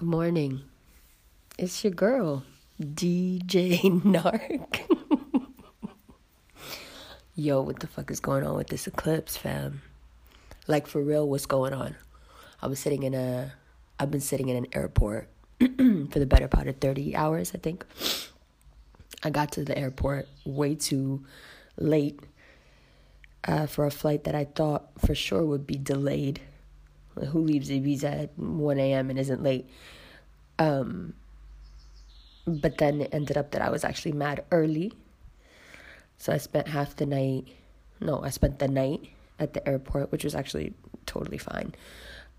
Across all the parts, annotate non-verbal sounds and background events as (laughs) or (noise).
Good morning. It's your girl, DJ (laughs) Nark. Yo, what the fuck is going on with this eclipse, fam? Like for real, what's going on? I was sitting in a I've been sitting in an airport (clears throat) for the better part of 30 hours, I think. I got to the airport way too late uh, for a flight that I thought for sure would be delayed. Who leaves Ibiza at 1 a.m. and isn't late? Um, but then it ended up that I was actually mad early. So I spent half the night, no, I spent the night at the airport, which was actually totally fine.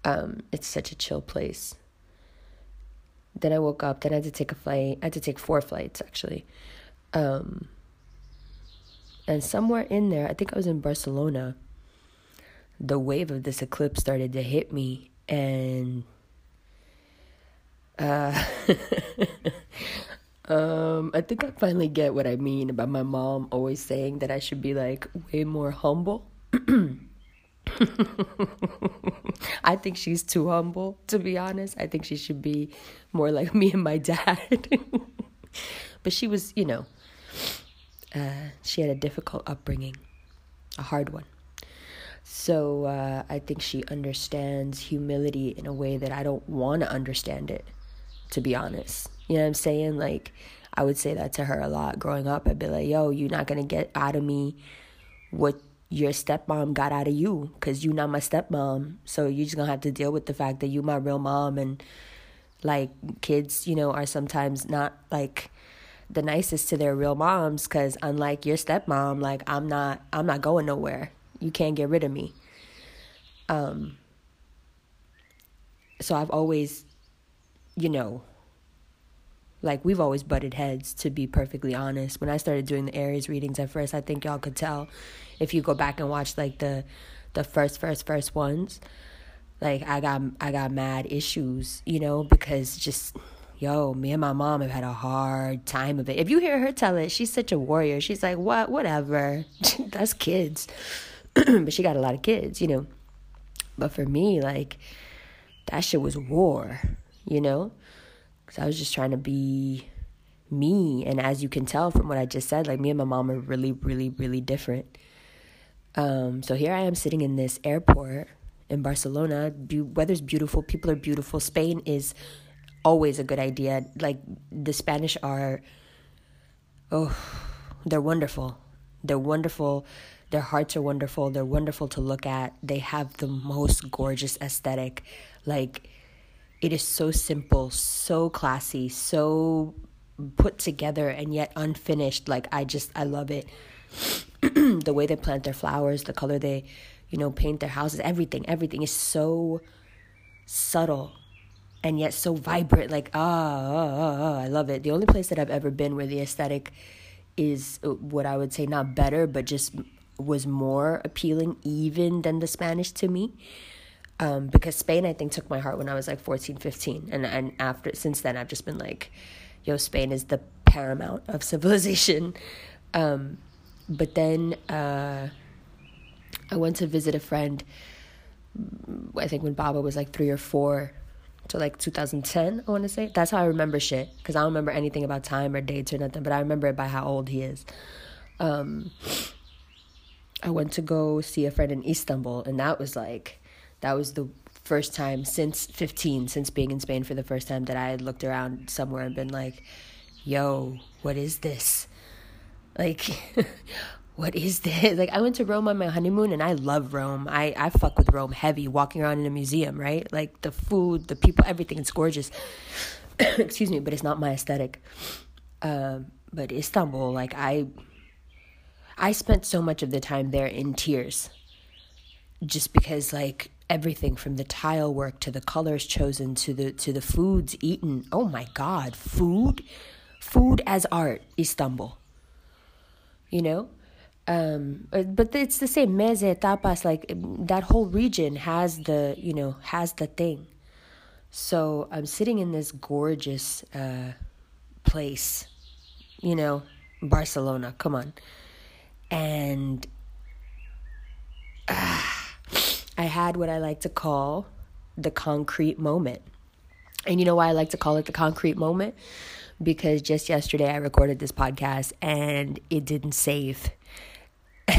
Um, it's such a chill place. Then I woke up. Then I had to take a flight. I had to take four flights actually. Um, and somewhere in there, I think I was in Barcelona. The wave of this eclipse started to hit me, and uh, (laughs) um, I think I finally get what I mean about my mom always saying that I should be like way more humble. (clears throat) I think she's too humble, to be honest. I think she should be more like (laughs) me and my dad. (laughs) but she was, you know, uh, she had a difficult upbringing, a hard one. So uh, I think she understands humility in a way that I don't want to understand it, to be honest. You know what I'm saying? Like, I would say that to her a lot growing up. I'd be like, yo, you're not going to get out of me what your stepmom got out of you because you're not my stepmom. So you're just going to have to deal with the fact that you're my real mom. And like kids, you know, are sometimes not like the nicest to their real moms because unlike your stepmom, like I'm not, I'm not going nowhere. You can't get rid of me. Um, so I've always, you know, like we've always butted heads to be perfectly honest. When i started doing the aries readings at first i think y'all could tell if you go back and watch like the the first first first ones like i got i got mad issues you know because just yo me and my mom have had a hard time of it. If you hear her tell it she's such a warrior. She's like what? Whatever. (laughs) That's kids (clears throat) but she got a lot of kids you know but for me like that shit was war you know because I was just trying to be me. And as you can tell from what I just said, like me and my mom are really, really, really different. Um, so here I am sitting in this airport in Barcelona. Be- weather's beautiful, people are beautiful. Spain is always a good idea. Like the Spanish are, oh, they're wonderful. They're wonderful. Their hearts are wonderful. They're wonderful to look at. They have the most gorgeous aesthetic. Like, it is so simple, so classy, so put together and yet unfinished. Like I just I love it. (clears throat) the way they plant their flowers, the color they, you know, paint their houses, everything, everything is so subtle and yet so vibrant. Like, ah, oh, oh, oh, I love it. The only place that I've ever been where the aesthetic is uh, what I would say not better, but just was more appealing even than the Spanish to me um, because Spain, I think, took my heart when I was like 14, 15. And, and after, since then, I've just been like, yo, Spain is the paramount of civilization. (laughs) Um, but then uh, I went to visit a friend, I think when Baba was like three or four, to like 2010, I want to say. That's how I remember shit. Because I don't remember anything about time or dates or nothing, but I remember it by how old he is. Um, I went to go see a friend in Istanbul, and that was like that was the first time since 15 since being in spain for the first time that i had looked around somewhere and been like yo what is this? Like (laughs) what is this? Like i went to rome on my honeymoon and i love rome. I i fuck with rome heavy walking around in a museum right? Like the food the people everything it's gorgeous. (coughs) Excuse me but it's not my aesthetic. Um but istanbul like i i spent so much of the time there in tears just because like everything from the tile work to the colors chosen to the to the foods eaten. Oh my god, food food as art, Istanbul. You know? Um, but it's the same meze tapas like that whole region has the you know has the thing so i'm sitting in this gorgeous uh, place you know barcelona come on and uh, I had what I like to call the concrete moment. And you know why I like to call it the concrete moment? Because just yesterday I recorded this podcast and it didn't save. (laughs)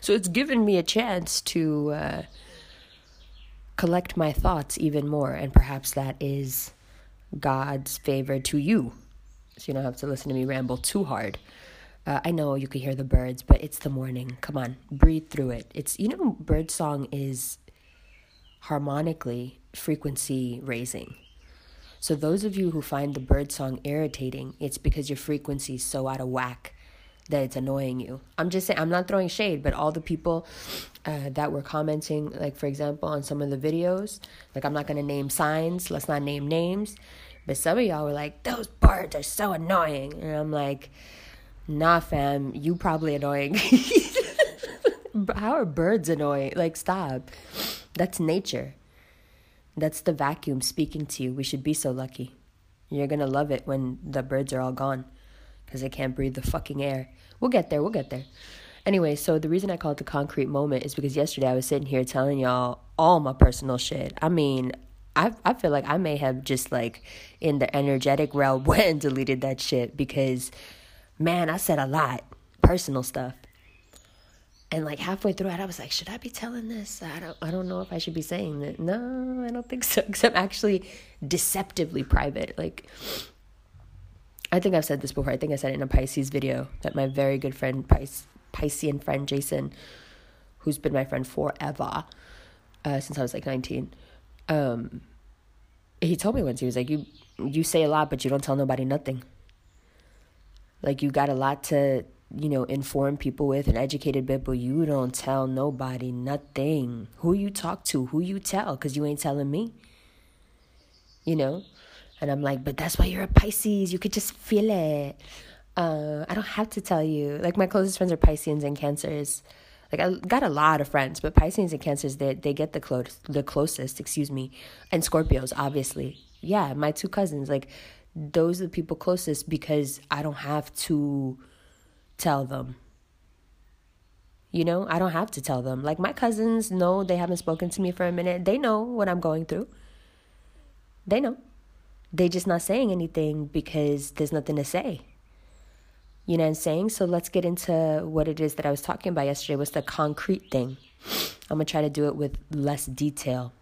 so it's given me a chance to uh, collect my thoughts even more. And perhaps that is God's favor to you. So you don't have to listen to me ramble too hard. Uh, I know you can hear the birds, but it's the morning. Come on, breathe through it. It's you know, bird song is harmonically frequency raising. So those of you who find the bird song irritating, it's because your frequency is so out of whack that it's annoying you. I'm just saying, I'm not throwing shade, but all the people uh, that were commenting, like for example, on some of the videos, like I'm not gonna name signs, let's not name names, but some of y'all were like, those birds are so annoying, and I'm like, nah, fam, you probably annoying. (laughs) How are birds annoying? Like, stop. That's nature. That's the vacuum speaking to you. We should be so lucky. You're gonna love it when the birds are all gone because they can't breathe the fucking air. We'll get there, we'll get there. Anyway, so the reason I call it the concrete moment is because yesterday I was sitting here telling y'all all my personal shit. I mean, I I feel like I may have just like in the energetic realm (laughs) went and deleted that shit because man, I said a lot. Personal stuff. And like halfway through it, I was like, should I be telling this? I don't I don't know if I should be saying that. No, I don't think so. Because I'm actually deceptively private. Like I think I've said this before. I think I said it in a Pisces video that my very good friend, Pis- Piscean friend Jason, who's been my friend forever, uh, since I was like 19, um, he told me once, he was like, you, you say a lot, but you don't tell nobody nothing. Like, you got a lot to, you know, inform people with and educated bit, but you don't tell nobody nothing. Who you talk to, who you tell, because you ain't telling me. You know? And I'm like, but that's why you're a Pisces. You could just feel it. Uh, I don't have to tell you. Like my closest friends are Pisceans and Cancers. Like I got a lot of friends, but Pisceans and Cancers they they get the close the closest, excuse me, and Scorpios obviously. Yeah, my two cousins like those are the people closest because I don't have to tell them. You know, I don't have to tell them. Like my cousins know they haven't spoken to me for a minute. They know what I'm going through. They know they just not saying anything because there's nothing to say. You know what I'm saying? So let's get into what it is that I was talking about yesterday was the concrete thing. I'm to try to do it with less detail.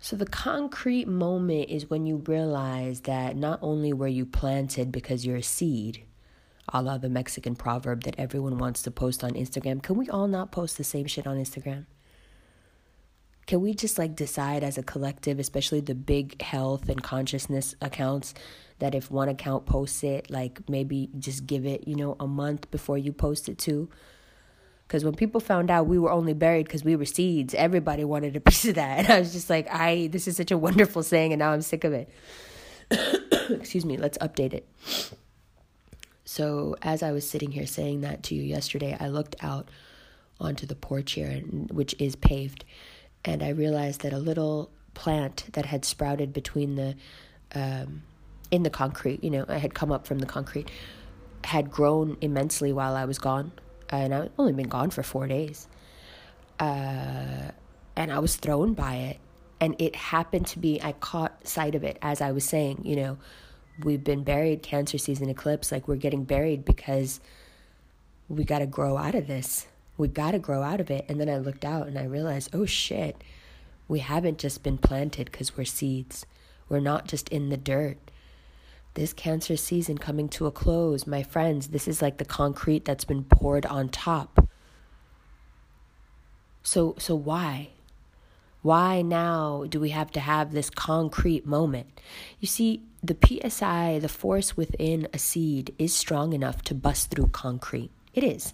So the concrete moment is when you realize that not only were you planted because you're a seed, a la the Mexican proverb that everyone wants to post on Instagram. Can we all not post the same shit on Instagram? can we just like decide as a collective, especially the big health and consciousness accounts, that if one account posts it, like maybe just give it, you know, a month before you post it too? Because when people found out we were only buried because we were seeds, everybody wanted a (laughs) piece of that. And I was just like, I, this is such a wonderful saying, and now I'm sick of it. (coughs) Excuse me, let's update it. So, as I was sitting here saying that to you yesterday, I looked out onto the porch here, which is paved and I realized that a little plant that had sprouted between the um, in the concrete, you know, I had come up from the concrete, had grown immensely while I was gone, and I've only been gone for four days. Uh, and I was thrown by it, and it happened to be I caught sight of it as I was saying, you know, we've been buried cancer season eclipse, like we're getting buried because we got to grow out of this we got to grow out of it. And then I looked out and I realized, oh shit, we haven't just been planted because we're seeds. We're not just in the dirt. This cancer season coming to a close, my friends, this is like the concrete that's been poured on top. So so why? Why now do we have to have this concrete moment? You see, the PSI, the force within a seed, is strong enough to bust through concrete. It is.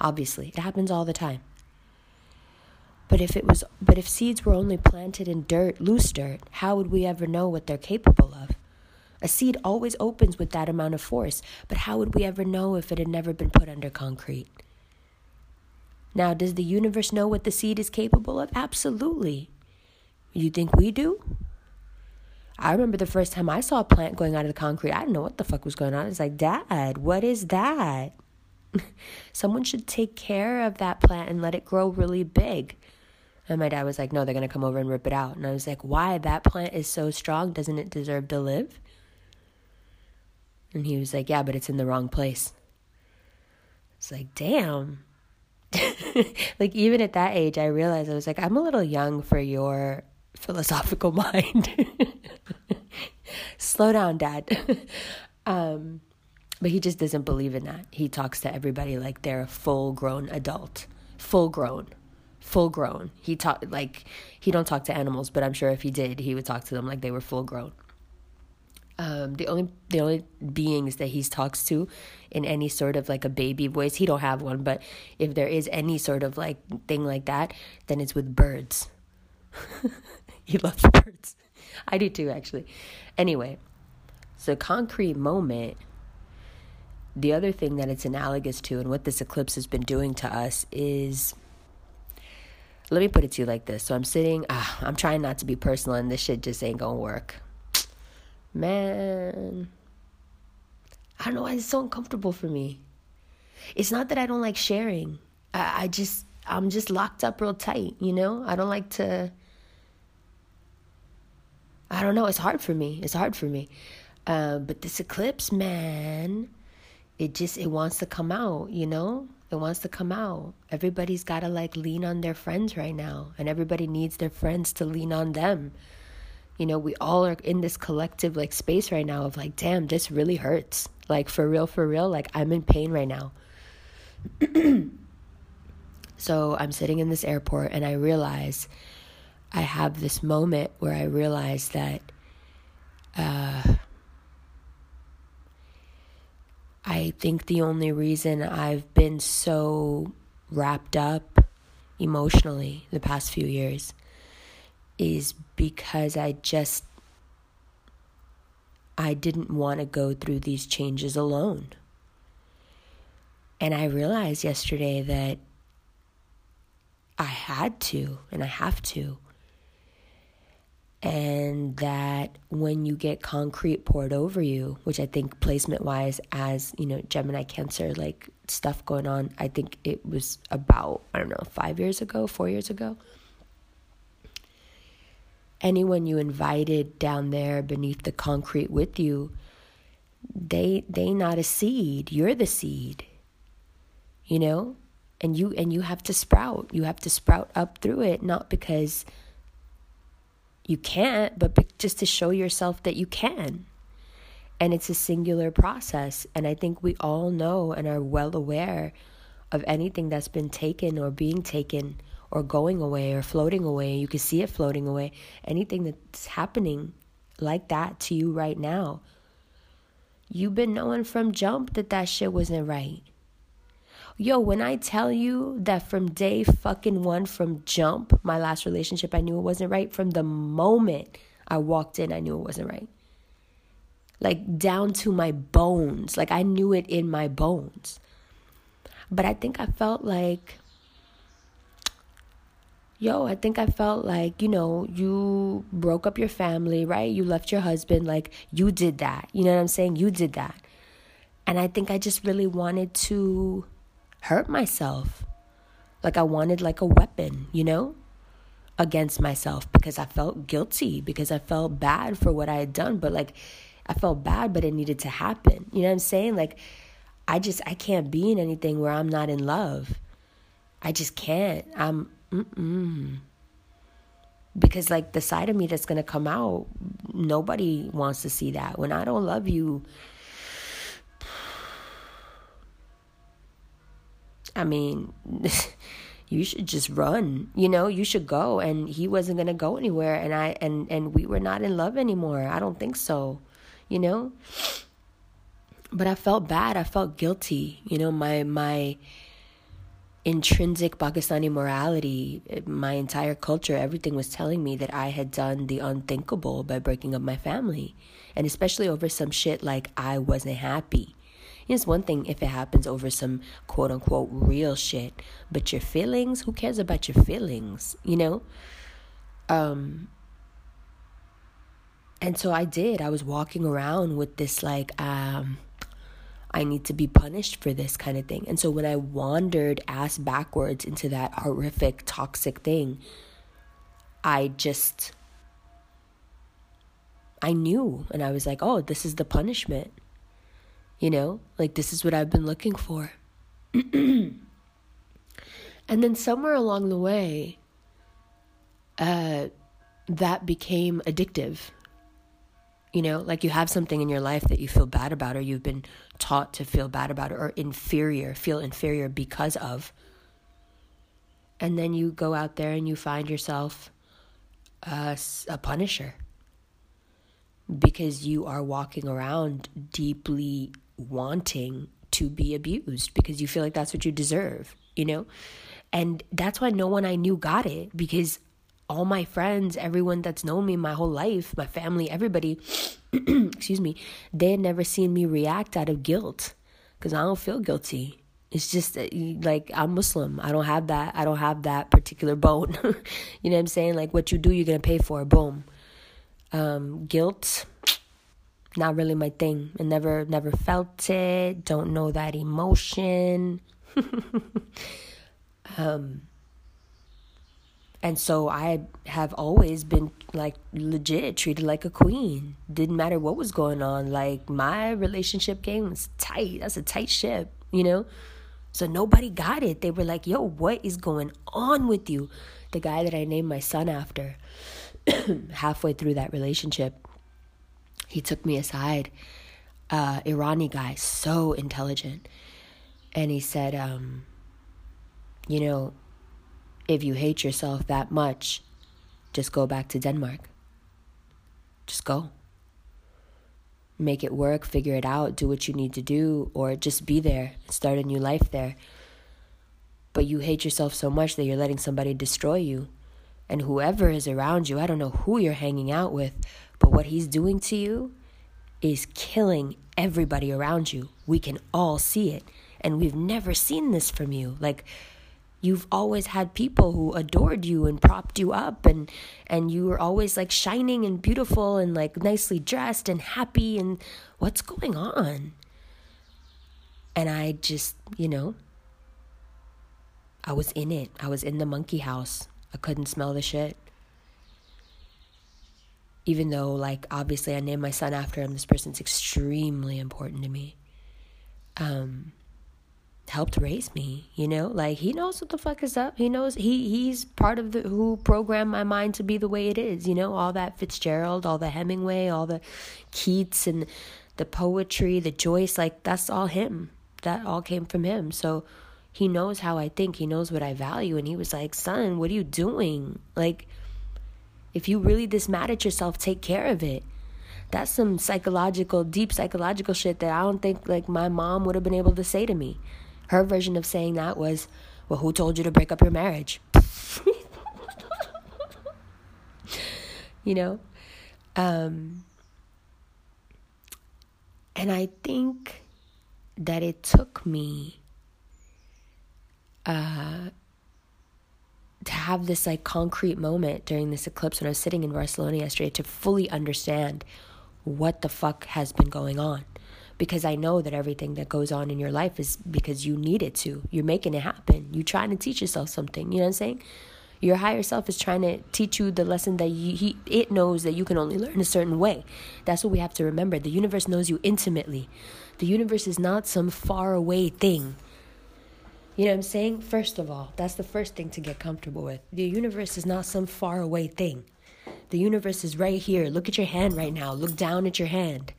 Obviously, it happens all the time. But if it was but if seeds were only planted in dirt, loose dirt, how would we ever know what they're capable of? A seed always opens with that amount of force, but how would we ever know if it had never been put under concrete? Now, does the universe know what the seed is capable of? Absolutely. You think we do? I remember the first time I saw a plant going out of the concrete, I didn't know what the fuck was going on. It's like, Dad, what is that? (laughs) Someone should take care of that plant and let it grow really big. And my dad was like, no, they're going to come over and rip it out. And I was like, why? That plant is so strong. Doesn't it deserve to live? And he was like, yeah, but it's in the wrong place. It's like, damn. (laughs) like, even at that age, I realized I was like, I'm a little young for your philosophical (laughs) mind. Slow down, dad. (laughs) um, but he just doesn't believe in that. He talks to everybody like they're a full grown adult. Full grown. Full grown. He talk like he don't talk to animals, but I'm sure if he did, he would talk to them like they were full grown. Um, the only the only beings that he talks to in any sort of like a baby voice, he don't have one, but if there is any sort of like thing like that, then it's with birds. (laughs) he loves birds. I do too, actually. Anyway, so concrete moment. The other thing that it's analogous to, and what this eclipse has been doing to us, is let me put it to you like this. So I'm sitting, ah, I'm trying not to be personal, and this shit just ain't gonna work. Man, I don't know why it's so uncomfortable for me. It's not that I don't like sharing. I, I just, I'm just locked up real tight, you know? I don't like to I don't know. It's hard for me. It's hard for me. Uh, but this eclipse, man, it just it wants to come out. You know, it wants to come out. Everybody's got to like lean on their friends right now, and everybody needs their friends to lean on them. You know, we all are in this collective like space right now of like, damn, this really hurts. Like for real, for real. Like I'm in pain right now. (clears throat) so I'm sitting in this airport and I realize I have this moment where I realize that uh, I think the only reason I've been so wrapped up emotionally the past few years is because I just I didn't want to go through these changes alone. And I realized yesterday that I had to and I have to and that when you get concrete poured over you, which I think placement wise, as you know, Gemini Cancer, like stuff going on, I think it was about, I don't know, five years ago, four years ago. Anyone you invited down there beneath the concrete with you, they they not a seed. You're the seed. You know? And you and you have to sprout. You have to sprout up through it, not because you can't, but just to show yourself that you can. And it's a singular process. And I think we all know and are well aware of anything that's been taken or being taken or going away or floating away. You can see it floating away. Anything that's happening like that to you right now. You've been knowing from jump that that shit wasn't right. Yo, when I tell you that from day fucking one, from jump, my last relationship, I knew it wasn't right. From the moment I walked in, I knew it wasn't right. Like down to my bones. Like I knew it in my bones. But I think I felt like, yo, I think I felt like, you know, you broke up your family, right? You left your husband. Like you did that. You know what I'm saying? You did that. And I think I just really wanted to hurt myself. Like I wanted like a weapon, you know, against myself because I felt guilty, because I felt bad for what I had done, but like I felt bad but it needed to happen. You know what I'm saying? Like I just I can't be in anything where I'm not in love. I just can't. I'm mm-mm. Because like the side of me that's going to come out, nobody wants to see that. When I don't love you, (sighs) I mean, (laughs) you should just run. You know, you should go. And he wasn't gonna go anywhere. And I and and we were not in love anymore. I don't think so. You know. But I felt bad. I felt guilty. You know, my my intrinsic Pakistani morality, my entire culture, everything was telling me that I had done the unthinkable by breaking up my family. And especially over some shit like I wasn't happy. It's one thing if it happens over some quote unquote real shit, but your feelings, who cares about your feelings, you know? Um and so I did. I was walking around with this like um I need to be punished for this kind of thing. And so when I wandered ass backwards into that horrific toxic thing, I just I knew and I was like, "Oh, this is the punishment." You know? Like this is what I've been looking for. (clears throat) and then somewhere along the way, uh that became addictive. You know, like you have something in your life that you feel bad about, or you've been taught to feel bad about, or inferior, feel inferior because of. And then you go out there and you find yourself a, a punisher because you are walking around deeply wanting to be abused because you feel like that's what you deserve, you know? And that's why no one I knew got it because all my friends, everyone that's known me my whole life, my family, everybody, (clears throat) excuse me, they had never seen me react out of guilt because I don't feel guilty. It's just like I'm Muslim. I don't have that. I don't have that particular bone. (laughs) you know what I'm saying? Like what you do, you're gonna pay for. Boom. Um, guilt, not really my thing. I never, never felt it. Don't know that emotion. (laughs) um, and so I have always been like legit treated like a queen. Didn't matter what was going on. Like my relationship game was tight. That's a tight ship, you know? So nobody got it. They were like, yo, what is going on with you? The guy that I named my son after, (clears throat) halfway through that relationship, he took me aside. Uh, Irani guy, so intelligent. And he said, um, you know, if you hate yourself that much, just go back to Denmark. Just go. Make it work, figure it out, do what you need to do, or just be there, start a new life there. But you hate yourself so much that you're letting somebody destroy you. And whoever is around you, I don't know who you're hanging out with, but what he's doing to you is killing everybody around you. We can all see it. And we've never seen this from you. Like, you've always had people who adored you and propped you up and and you were always like shining and beautiful and like nicely dressed and happy and what's going on? And i just you know i was in it. I was in the monkey house. I couldn't smell the shit. Even though like obviously i named my son after him this person's extremely important to me. Um helped raise me you know? Like he knows what the fuck is up. He knows he he's part of the who programmed my mind to be the way it is you know? All that fitzgerald all the hemingway all the keats and the poetry the joyce like that's all him. That all came from him. So he knows how i think. He knows what i value. And he was like son what are you doing? Like if you really this mad at yourself take care of it. That's some psychological deep psychological shit that i don't think like my mom would have been able to say to me her version of saying that was, Well, who told you to break up your marriage? (laughs) you know? Um, and I think that it took me uh, to have this like concrete moment during this eclipse when I was sitting in Barcelona yesterday to fully understand what the fuck has been going on because I know that everything that goes on in your life is because you need it to. You're making it happen. You're trying to teach yourself something. You know what I'm saying? Your higher self is trying to teach you the lesson that you, he, it knows that you can only learn a certain way. That's what we have to remember. The universe knows you intimately. The universe is not some far away thing. You know what I'm saying? First of all, that's the first thing to get comfortable with. The universe is not some far away thing. The universe is right here. Look at your hand right now. Look down at your hand.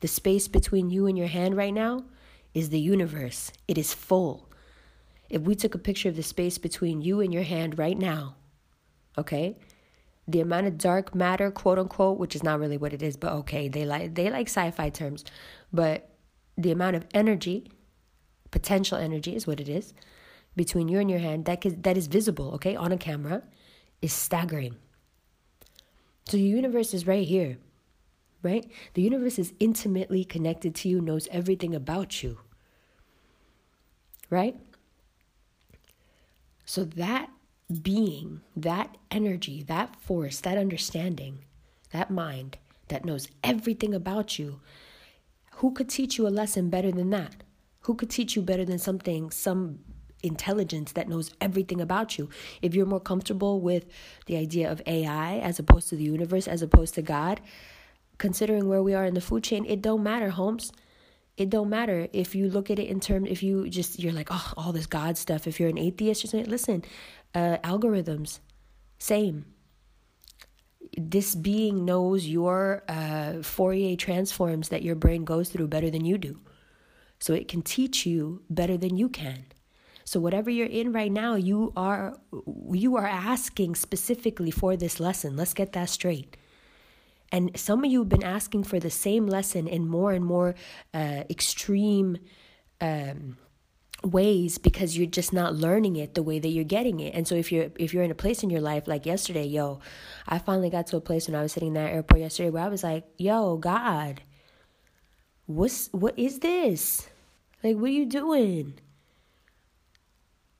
The space between you and your hand right now is the universe, it is full. If we took a picture of the space between you and your hand right now, okay? The amount of dark matter, quote unquote, which is not really what it is, but okay, they like they like sci-fi terms, but the amount of energy, potential energy is what it is, between you and your hand that is, that is visible, okay, on a camera, is staggering. So the universe is right here right? The universe is intimately connected to you, knows everything about you, right? So that being, that energy, that force, that understanding, that mind that knows everything about you, who could teach you a lesson better than that? Who could teach you better than something, some intelligence that knows everything about you. If you're more comfortable with the idea of AI as opposed to the universe, as opposed to God, considering where we are in the food chain, it don't matter, Holmes. It don't matter if you look at it in terms if you just you're like oh all this God stuff. If you're an atheist something, listen, uh, algorithms, same. This being knows your uh, Fourier transforms that your brain goes through better than you do, so it can teach you better than you can. So whatever you're in right now, you are you are asking specifically for this lesson. Let's get that straight. And some of you have been asking for the same lesson in more and more uh, extreme um, ways because you're just not learning it the way that you're getting it. And so if you're if you're in a place in your life like yesterday, yo, I finally got to a place when I was sitting in that airport yesterday where I was like, yo, God, what's what is this? Like, what are you doing?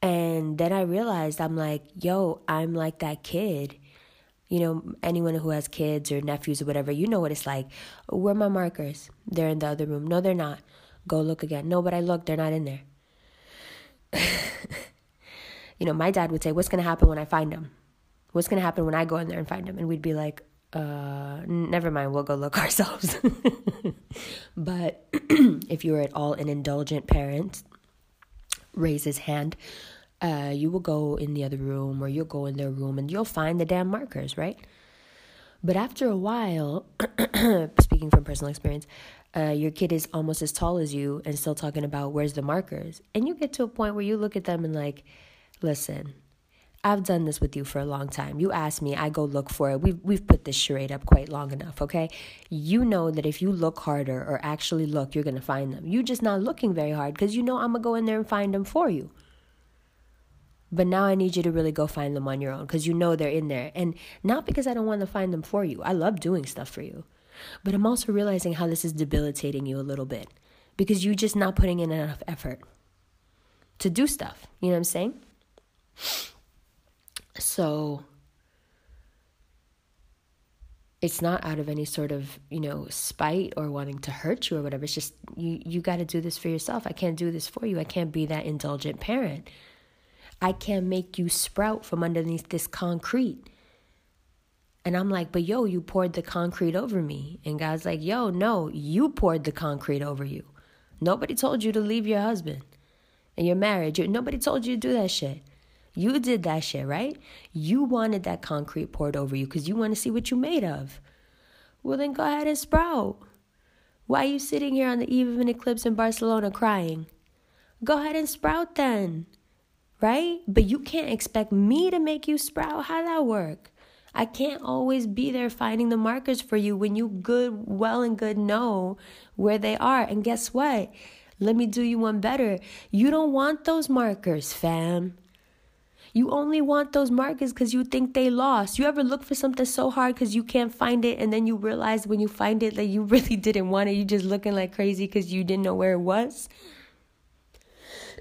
And then I realized I'm like, yo, I'm like that kid. You know, anyone who has kids or nephews or whatever, you know what it's like. Where are my markers? They're in the other room. No, they're not. Go look again. No, but I looked, they're not in there. (laughs) you know, my dad would say, What's going to happen when I find them? What's going to happen when I go in there and find them? And we'd be like, uh, never mind, we'll go look (laughs) ourselves. (laughs) but (clears throat) if you are at all an indulgent parent, raise his hand, uh, you will go in the other room or you'll go in their room and you'll find the damn markers, right? But after a while, (clears throat) speaking from personal experience, uh, your kid is almost as tall as you and still talking about where's the markers. And you get to a point where you look at them and, like, listen, I've done this with you for a long time. You ask me, I go look for it. We've we've put this charade up quite long enough, okay? You know that if you look harder or actually look, you're gonna find them. You're just not looking very hard because you know I'm gonna go in there and find them for you. But now I need you to really go find them on your own because you know they're in there. And not because I don't want to find them for you. I love doing stuff for you. But I'm also realizing how this is debilitating you a little bit because you're just not putting in enough effort to do stuff. You know what I'm saying? So it's not out of any sort of, you know, spite or wanting to hurt you or whatever. It's just you you got to do this for yourself. I can't do this for you. I can't be that indulgent parent. I can't make you sprout from underneath this concrete. And I'm like, but yo, you poured the concrete over me. And God's like, yo, no, you poured the concrete over you. Nobody told you to leave your husband and your marriage. Nobody told you to do that shit. You did that shit, right? You wanted that concrete poured over you because you want to see what you made of. Well, then go ahead and sprout. Why are you sitting here on the eve of an eclipse in Barcelona crying? Go ahead and sprout then, right? But you can't expect me to make you sprout. How that work? I can't always be there finding the markers for you when you good, well and good know where they are. And guess what? Let me do you one better. You don't want those markers, fam. You only want those markers because you think they lost. You ever look for something so hard because you can't find it, and then you realize when you find it that you (laughs) really didn't want it. You just looking like crazy because you didn't know where it was.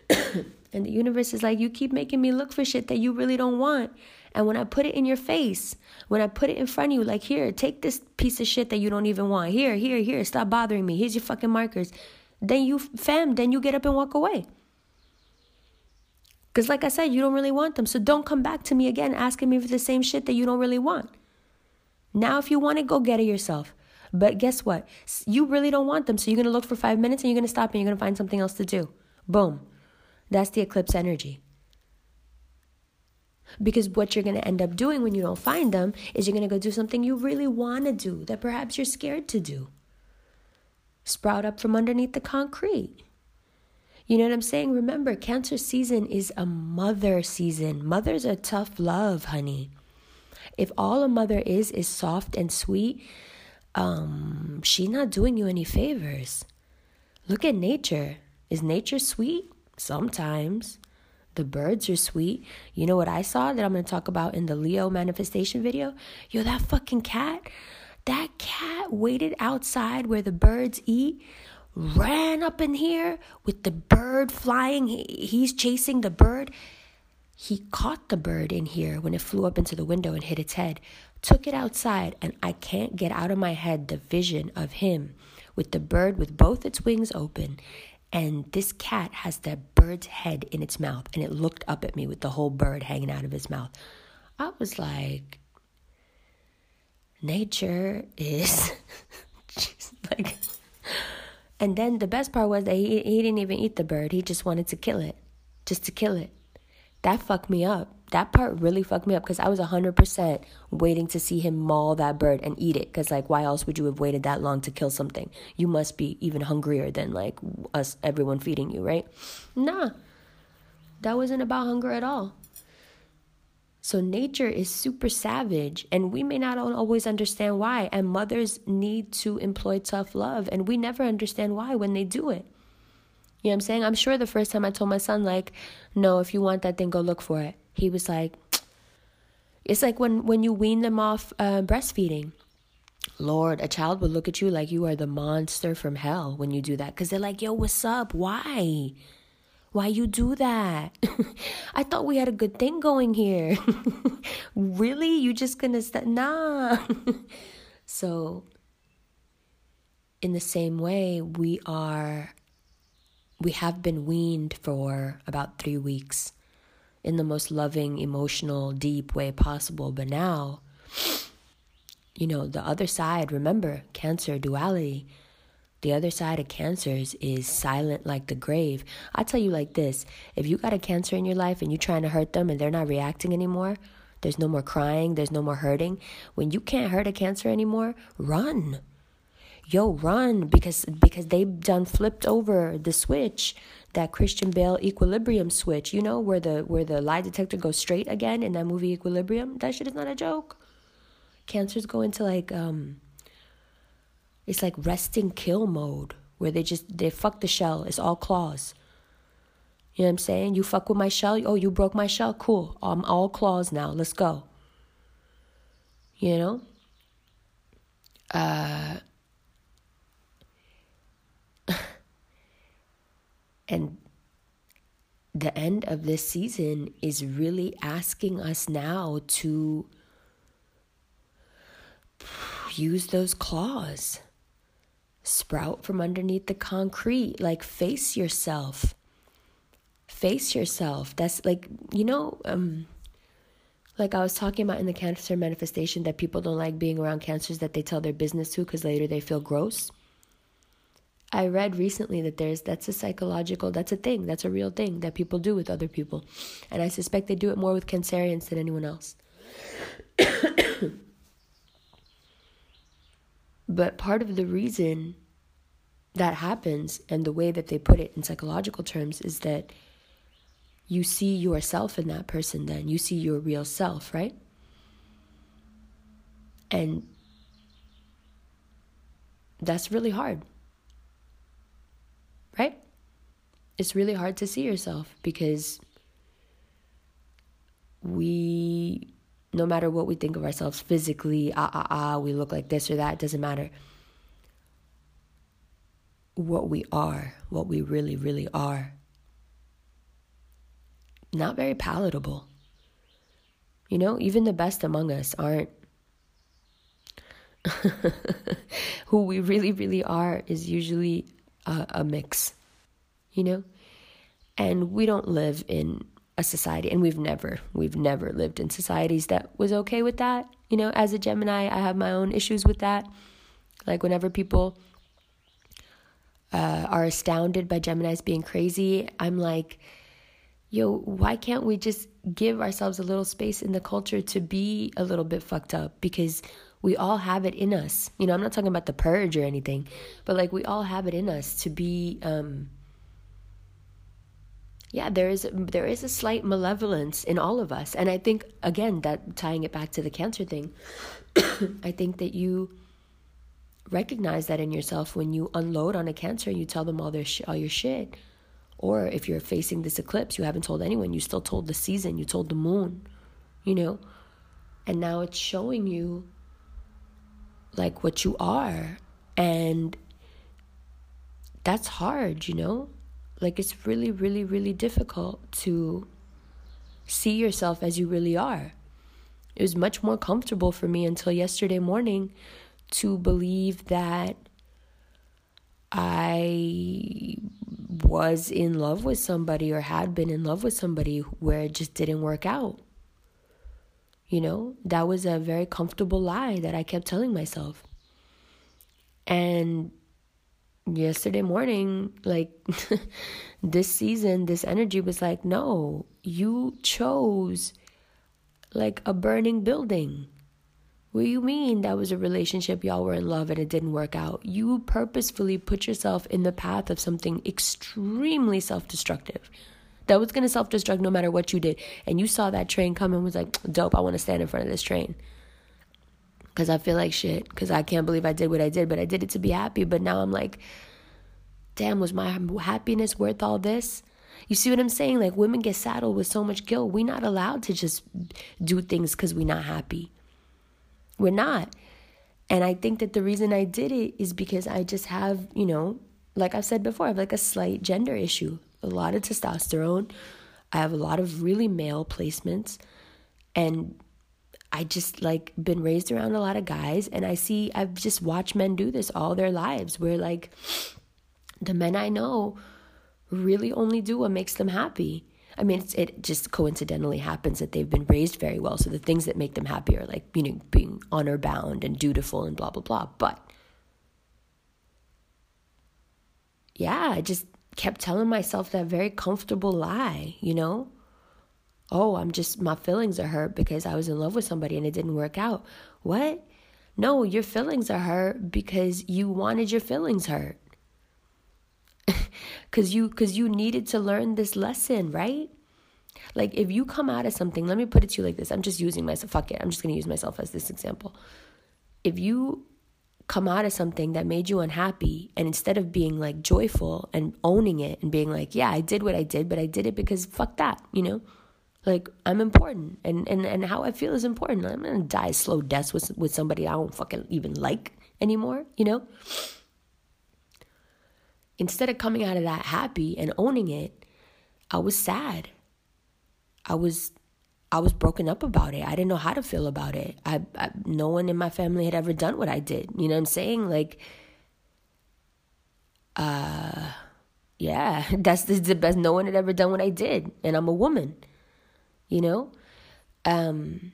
(coughs) and the universe is like, you keep making me look for shit that you really don't want. And when I put it in your face, when I put it in front of you, like, here, take this piece of shit that you don't even want. Here, here, here, stop bothering me. Here's your fucking markers. Then you, fam, then you get up and walk away. Because, like I said, you don't really want them. So don't come back to me again asking me for the same shit that you don't really want. Now, if you want it, go get it yourself. But guess what? You really don't want them. So you're going to look for five minutes and you're going to stop and you're going to find something else to do. Boom. That's the eclipse energy. Because what you're going to end up doing when you don't find them is you're going to go do something you really want to do that perhaps you're scared to do. Sprout up from underneath the concrete. You know what I'm saying? Remember, Cancer season is a mother season. Mothers are tough love, honey. If all a mother is is soft and sweet, um, she's not doing you any favors. Look at nature. Is nature sweet? Sometimes. The birds are sweet. You know what I saw that I'm going to talk about in the Leo manifestation video? Yo, that fucking cat, that cat waited outside where the birds eat, ran up in here with the bird flying. he's chasing the bird. He caught the bird in here when it flew up into the window and hit its head, took it outside, and I can't get out of my head the vision of him with the bird with both its wings open And this cat has that bird's head in its mouth, and it looked up at me with the whole bird hanging out of his mouth. I was like, nature is (laughs) just like. And then the best part was that he, he didn't even eat the bird. He just wanted to kill it, just to kill it. That fucked me up that part really fucked me up because I was 100% waiting to see him maul that bird and eat it. Because, like, why else would you have waited that long to kill something? You must be even hungrier than, like, us, everyone feeding you, right? Nah, that wasn't about hunger at all. So, nature is super savage, and we may not always understand why. And mothers need to employ tough love, and we never understand why when they do it. You know what I'm saying? I'm sure the first time I told my son, like, no, if you want that thing, go look for it he was like, it's like when, when you wean them off uh, breastfeeding. Lord, a child will look at you like you are the monster from hell when you do that. Because they're like, yo, what's up? Why? Why you do that? (laughs) I thought we had a good thing going here. (laughs) really? You just gonna st- nah. (laughs) so in the same way, we are we have been weaned for about 3 weeks in the most loving, emotional, deep way possible. But now, you know, the other side, remember, cancer, duality. The other side of cancers is silent like the grave. I tell you like this if you got a cancer in your life and you're trying to hurt them and they're not reacting anymore, there's no more crying, there's no more hurting. When you can't hurt a cancer anymore, run. Yo, run because because they've done flipped over the switch that Christian Bale equilibrium switch, you know, where the where the lie detector goes straight again in that movie Equilibrium. That shit is not a joke. Cancers go into like um it's like resting kill mode where they just they fuck the shell. It's all claws. You know what I'm saying? You fuck with my shell. Oh, you broke my shell. Cool. I'm all claws now. Let's go. You know? Uh And the end of this season is really asking us now to use those claws, sprout from underneath the concrete, like face yourself. Face yourself. That's like, you know, um, like I was talking about in the cancer manifestation that people don't like being around cancers that they tell their business to because later they feel gross. I read recently that there's that's a psychological that's a thing that's a real thing that people do with other people, and I suspect they do it more with cancerians than anyone else. (coughs) but part of the reason that happens and the way that they put it in psychological terms is that you see yourself in that person then. You see your real self right? And that's really hard right? It's really hard to see yourself because we, no matter what we think of ourselves physically, ah, ah, ah, we look like this or that, doesn't matter. What we are, what we really, really are, not very palatable. You know, even the best among us aren't. (laughs) Who we really, really are is usually a, a mix, you know? And we don't live in a society, and we've never, we've never lived in societies that was okay with that. You know, as a Gemini, I have my own issues with that. Like, whenever people uh, are astounded by Geminis being crazy, I'm like, yo, why can't we just give ourselves a little space in the culture to be a little bit fucked up? Because we all have it in us. You know, I'm not talking about the purge or anything, but like we all have it in us to be um yeah, there is there is a slight malevolence in all of us. And I think again that tying it back to the cancer thing, (coughs) I think that you recognize that in yourself when you unload on a cancer and you tell them all their sh- all your shit. Or if you're facing this eclipse, you haven't told anyone, you still told the season, you told the moon, you know? And now it's showing you like what you are. And that's hard, you know? Like it's really, really, really difficult to see yourself as you really are. It was much more comfortable for me until yesterday morning to believe that I was in love with somebody or had been in love with somebody where it just didn't work out. You know, that was a very comfortable lie that I kept telling myself. And yesterday morning, like (laughs) this season, this energy was like, no, you chose like a burning building. What do you mean that was a relationship, y'all were in love and it didn't work out? You purposefully put yourself in the path of something extremely self destructive that was to self destruct no matter what you did. And you saw that train come and was like, dope, I want to stand in front of this train. Because I feel like shit. Because I can't believe I did what I did, but I did it to be happy. But now I'm like, damn, was my happiness worth all this? You see what I'm saying? Like women get saddled with so much guilt. We're not allowed to just do things because we're not happy. We're not. And I think that the reason I did it is because I just have, you know, like I've said before, I have like a slight gender issue, a lot of testosterone. I have a lot of really male placements. And I just like been raised around a lot of guys and I see I've just watched men do this all their lives where like the men I know really only do what makes them happy. I mean, it just coincidentally happens that they've been raised very well. So the things that make them happy are like, you know, being honor bound and dutiful and blah, blah, blah. But yeah, I just kept telling myself that very comfortable lie, you know? Oh, I'm just, my feelings are hurt because I was in love with somebody and it didn't work out. What? No, your feelings are hurt because you wanted your feelings hurt (laughs) cuz you cuz you needed to learn this lesson, right? Like if you come out of something, let me put it to you like this. I'm just using myself. Fuck it. I'm just to use myself as this example. If you come out of something that made you unhappy and instead of being like joyful and owning it and being like, yeah, I did what I did, but I did it because fuck that, you know? Like I'm important and and and how I feel is important. I'm to die slow death with with somebody I don't fucking even like anymore, you know? instead of coming out of that happy and owning it, I was sad. I was I was broken up about it. I didn't know how to feel about it. I, I no one in my family had ever done what I did. You know what I'm saying? Like uh yeah, (laughs) that's the, best no one had ever done what I did and I'm a woman. You know? Um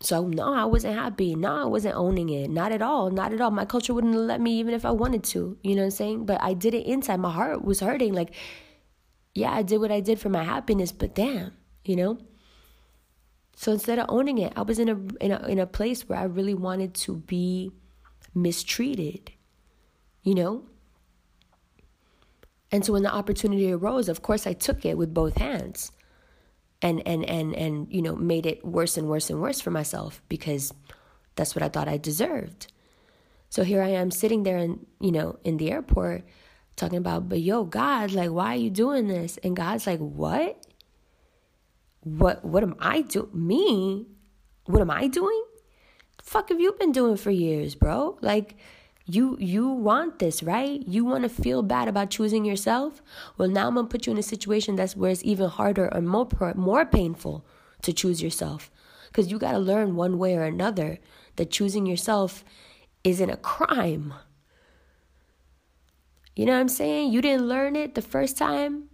so no, I wasn't happy. No, I wasn't owning it. Not at all. Not at all. My culture wouldn't let me even if I wanted to. You know what I'm saying? But I did it inside. My heart was hurting. Like, yeah, I did what I did for my happiness, but damn, you know? So instead of owning it, I was in a in a in a place where I really wanted to be mistreated. You know? And so when the opportunity arose, of course I took it with both hands and and and and you know made it worse and worse and worse for myself because that's what I thought I deserved. So here I am sitting there and you know in the airport talking about but yo God like why are you doing this and God's like what what what am I do me what am I doing fuck have you been doing for years bro like you you want this, right? You want to feel bad about choosing yourself? Well, now I'm going to put you in a situation that's where it's even harder or more more painful to choose yourself. Cuz you got to learn one way or another that choosing yourself isn't a crime. You know what I'm saying? You didn't learn it the first time.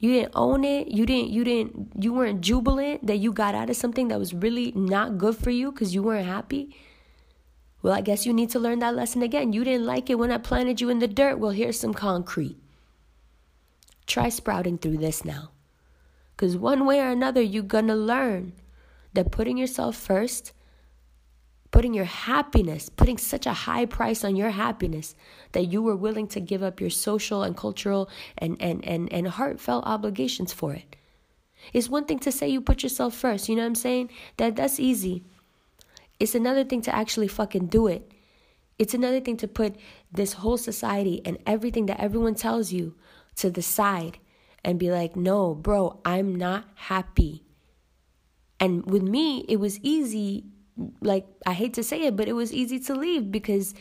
You didn't own it. You didn't you didn't you weren't jubilant that you got out of something that was really not good for you cuz you weren't happy. Well, I guess you need to learn that lesson again. You didn't like it when I planted you in the dirt. Well, here's some concrete. Try sprouting through this now. Because one way or another, you're going to learn that putting yourself first, putting your happiness, putting such a high price on your happiness that you were willing to give up your social and cultural and, and, and, and heartfelt obligations for it. It's one thing to say you put yourself first, you know what I'm saying? That that's easy. It's another thing to actually fucking do it. It's another thing to put this whole society and everything that everyone tells you to the side and be like, no, bro, I'm not happy. And with me, it was easy. Like, I hate to say it, but it was easy to leave because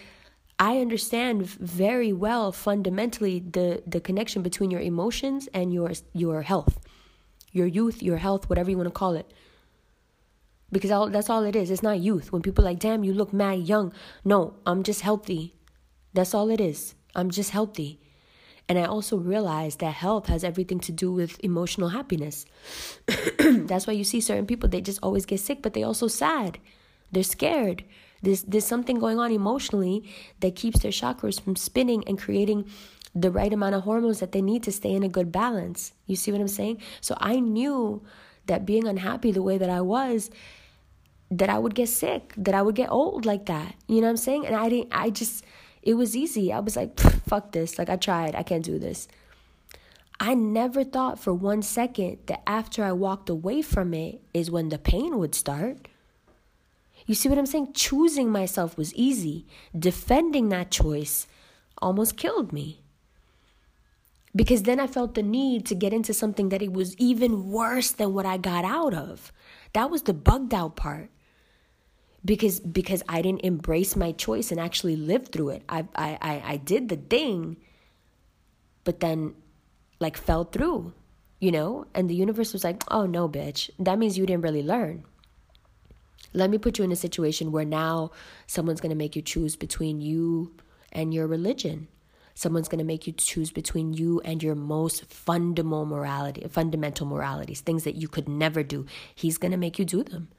I understand very well fundamentally the, the connection between your emotions and your, your health, your youth, your health, whatever you want to call it because all, that's all it is. It's not youth. When people like, damn, you look mad young. No, I'm just healthy. That's all it is. I'm just healthy. And I also realized that health has everything to do with emotional happiness. (clears throat) That's why you see certain people, they just always get sick, but they also sad. They're scared. There's, there's something going on emotionally that keeps their chakras from spinning and creating the right amount of hormones that they need to stay in a good balance. You see what I'm saying? So I knew that being unhappy the way that I was, that I would get sick, that I would get old like that. You know what I'm saying? And I didn't, I just, it was easy. I was like, fuck this. Like, I tried. I can't do this. I never thought for one second that after I walked away from it is when the pain would start. You see what I'm saying? Choosing myself was easy. Defending that choice almost killed me. Because then I felt the need to get into something that it was even worse than what I got out of. That was the bugged out part because because I didn't embrace my choice and actually live through it. I I I, I did the thing, but then like fell through, you know. And the universe was like, "Oh no, bitch, that means you didn't really learn." Let me put you in a situation where now someone's gonna make you choose between you and your religion. Someone's going to make you choose between you and your most fundamental morality, fundamental moralities, things that you could never do. He's going to make you do them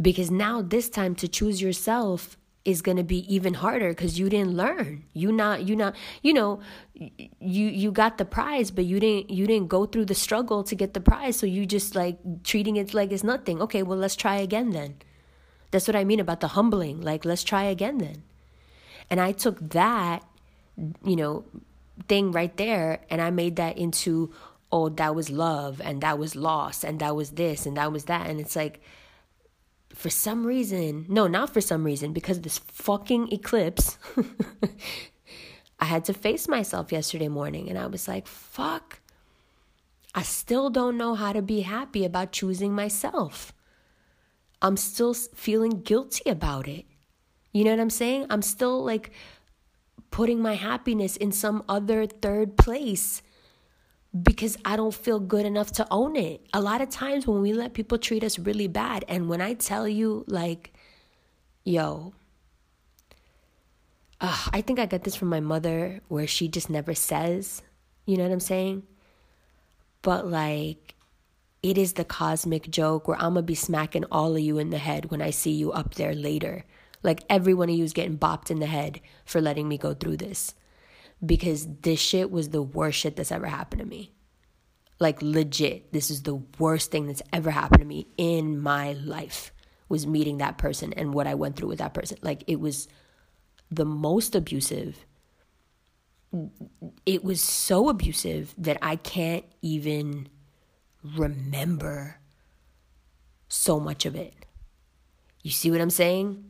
because now this time to choose yourself is going to be even harder because you didn't learn. You not you not you know you you got the prize but you didn't you didn't go through the struggle to get the prize so you just like treating it like it's nothing. Okay well let's try again then. That's what i mean about the humbling. Like let's try again then. And i took that you know thing right there and i made that into oh that was love and that was loss and that was this and that was that. And it's like for some reason, no, not for some reason, because of this fucking eclipse, (laughs) I had to face myself yesterday morning and I was like, fuck, I still don't know how to be happy about choosing myself. I'm still feeling guilty about it. You know what I'm saying? I'm still like putting my happiness in some other third place because I don't feel good enough to own it. A lot of times when we let people treat us really bad, and when I tell you, like, yo, uh, I think I got this from my mother where she just never says, you know what I'm saying? But like, it is the cosmic joke where I'm gonna be smacking all of you in the head when I see you up there later. Like, every one of you is getting bopped in the head for letting me go through this because this shit was the worst shit that's ever happened to me. Like legit, this is the worst thing that's ever happened to me in my life was meeting that person and what I went through with that person. Like it was the most abusive. It was so abusive that I can't even remember so much of it. You see what I'm saying?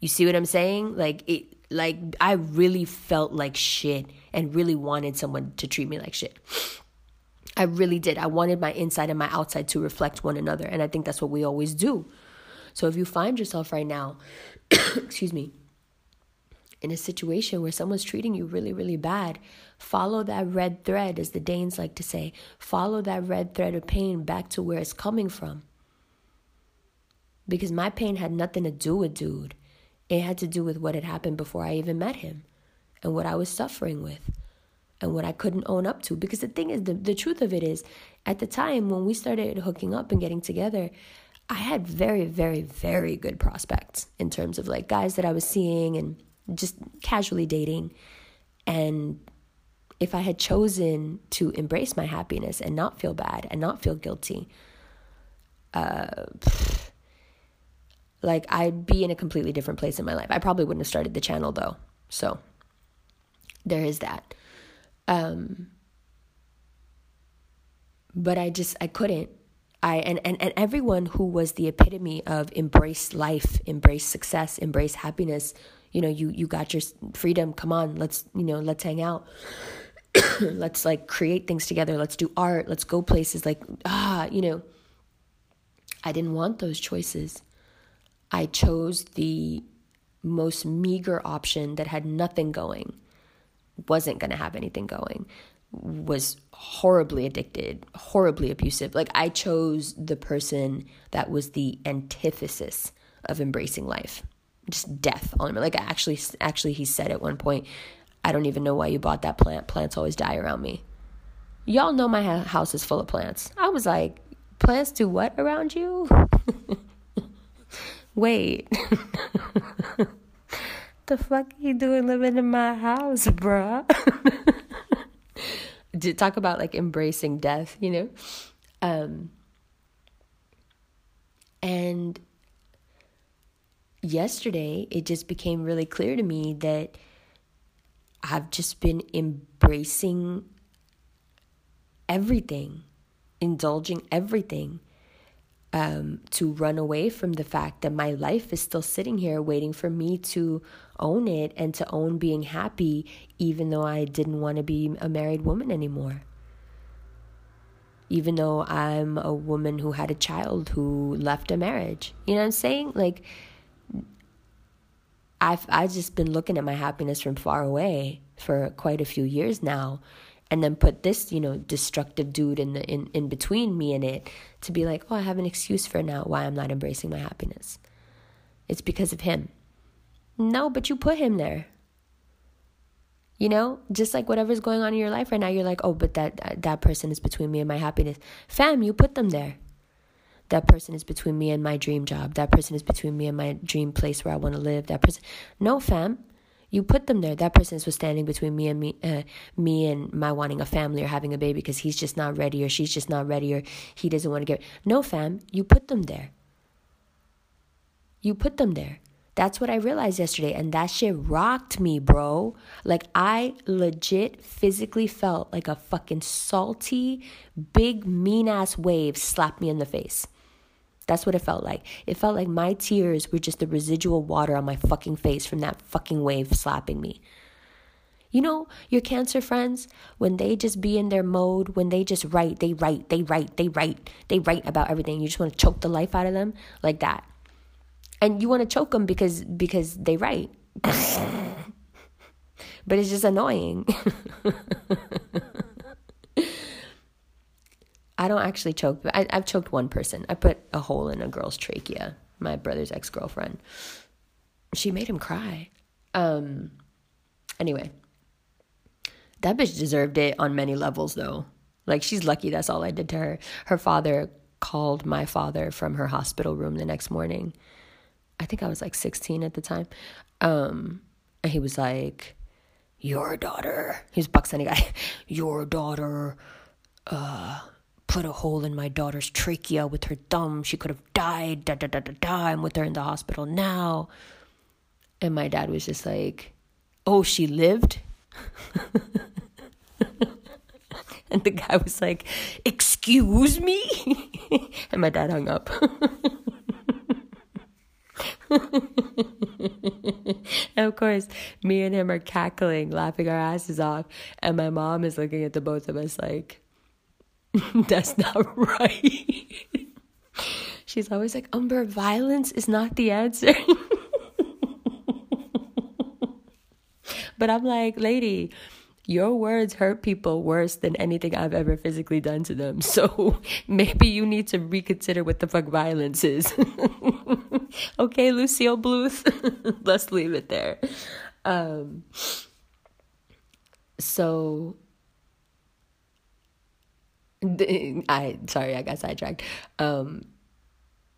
You see what I'm saying? Like it like I really felt like shit and really wanted someone to treat me like shit. I really did. I wanted my inside and my outside to reflect one another. And I think that's what we always do. So if you find yourself right now, (coughs) excuse me, in a situation where someone's treating you really, really bad, follow that red thread, as the Danes like to say. Follow that red thread of pain back to where it's coming from. Because my pain had nothing to do with dude. It had to do with what had happened before I even met him and what I was suffering with and what I couldn't own up to. Because the thing is, the, the truth of it is, at the time when we started hooking up and getting together, I had very, very, very good prospects in terms of like guys that I was seeing and just casually dating. And if I had chosen to embrace my happiness and not feel bad and not feel guilty, uh, like I'd be in a completely different place in my life. I probably wouldn't have started the channel though. So there is that. Um but I just I couldn't. I and, and, and everyone who was the epitome of embrace life, embrace success, embrace happiness, you know, you you got your freedom, come on, let's, you know, let's hang out. (coughs) let's like create things together, let's do art, let's go places like ah, you know. I didn't want those choices. I chose the most meager option that had nothing going, wasn't going to have anything going, was horribly addicted, horribly abusive. Like I chose the person that was the antithesis of embracing life. Just death on him. Like actually actually he said at one point, I don't even know why you bought that plant. Plants always die around me. Y'all know my house is full of plants. I was like, plants do what around you? (laughs) Wait. (laughs) the fuck are you doing living in my house, bruh? (laughs) talk about like embracing death, you know? Um, and yesterday, it just became really clear to me that I've just been embracing everything, indulging everything. Um, to run away from the fact that my life is still sitting here waiting for me to own it and to own being happy, even though I didn't want to be a married woman anymore. Even though I'm a woman who had a child who left a marriage. You know what I'm saying? Like, I've I've just been looking at my happiness from far away for quite a few years now and then put this, you know, destructive dude in the in, in between me and it to be like, "Oh, I have an excuse for now why I'm not embracing my happiness." It's because of him. No, but you put him there. You know, just like whatever's going on in your life right now, you're like, "Oh, but that that person is between me and my happiness." Fam, you put them there. That person is between me and my dream job. That person is between me and my dream place where I want to live. That person. No, fam. You put them there. That person was standing between me and me, uh, me and my wanting a family or having a baby because he's just not ready or she's just not ready or he doesn't want to get. No, fam. You put them there. You put them there. That's what I realized yesterday, and that shit rocked me, bro. Like, I legit physically felt like a fucking salty, big, mean ass wave slapped me in the face. That's what it felt like. It felt like my tears were just the residual water on my fucking face from that fucking wave slapping me. You know, your cancer friends, when they just be in their mode, when they just right, they right, they right, they right, they right about everything. You just want to choke the life out of them like that. And you want to choke them because because they right. (laughs) but it's just annoying. (laughs) I don't actually choke. I, I've choked one person. I put a hole in a girl's trachea. My brother's ex girlfriend. She made him cry. Um. Anyway, that bitch deserved it on many levels, though. Like she's lucky. That's all I did to her. Her father called my father from her hospital room the next morning. I think I was like 16 at the time. Um, and he was like, "Your daughter." He's a Pakistani guy. (laughs) Your daughter. Uh put a hole in my daughter's trachea with her thumb. She could have died. Da da da da da. I'm with her in the hospital now. And my dad was just like, Oh, she lived? (laughs) and the guy was like, Excuse me? (laughs) and my dad hung up. and (laughs) of course, me and him are cackling, laughing our asses off. And my mom is looking at the both of us like, (laughs) That's not right. She's always like, Umber, violence is not the answer. (laughs) but I'm like, lady, your words hurt people worse than anything I've ever physically done to them. So (laughs) maybe you need to reconsider what the fuck violence is. okay, Lucille Bluth, let's leave it there. Um, so I sorry, I got sidetracked. Um,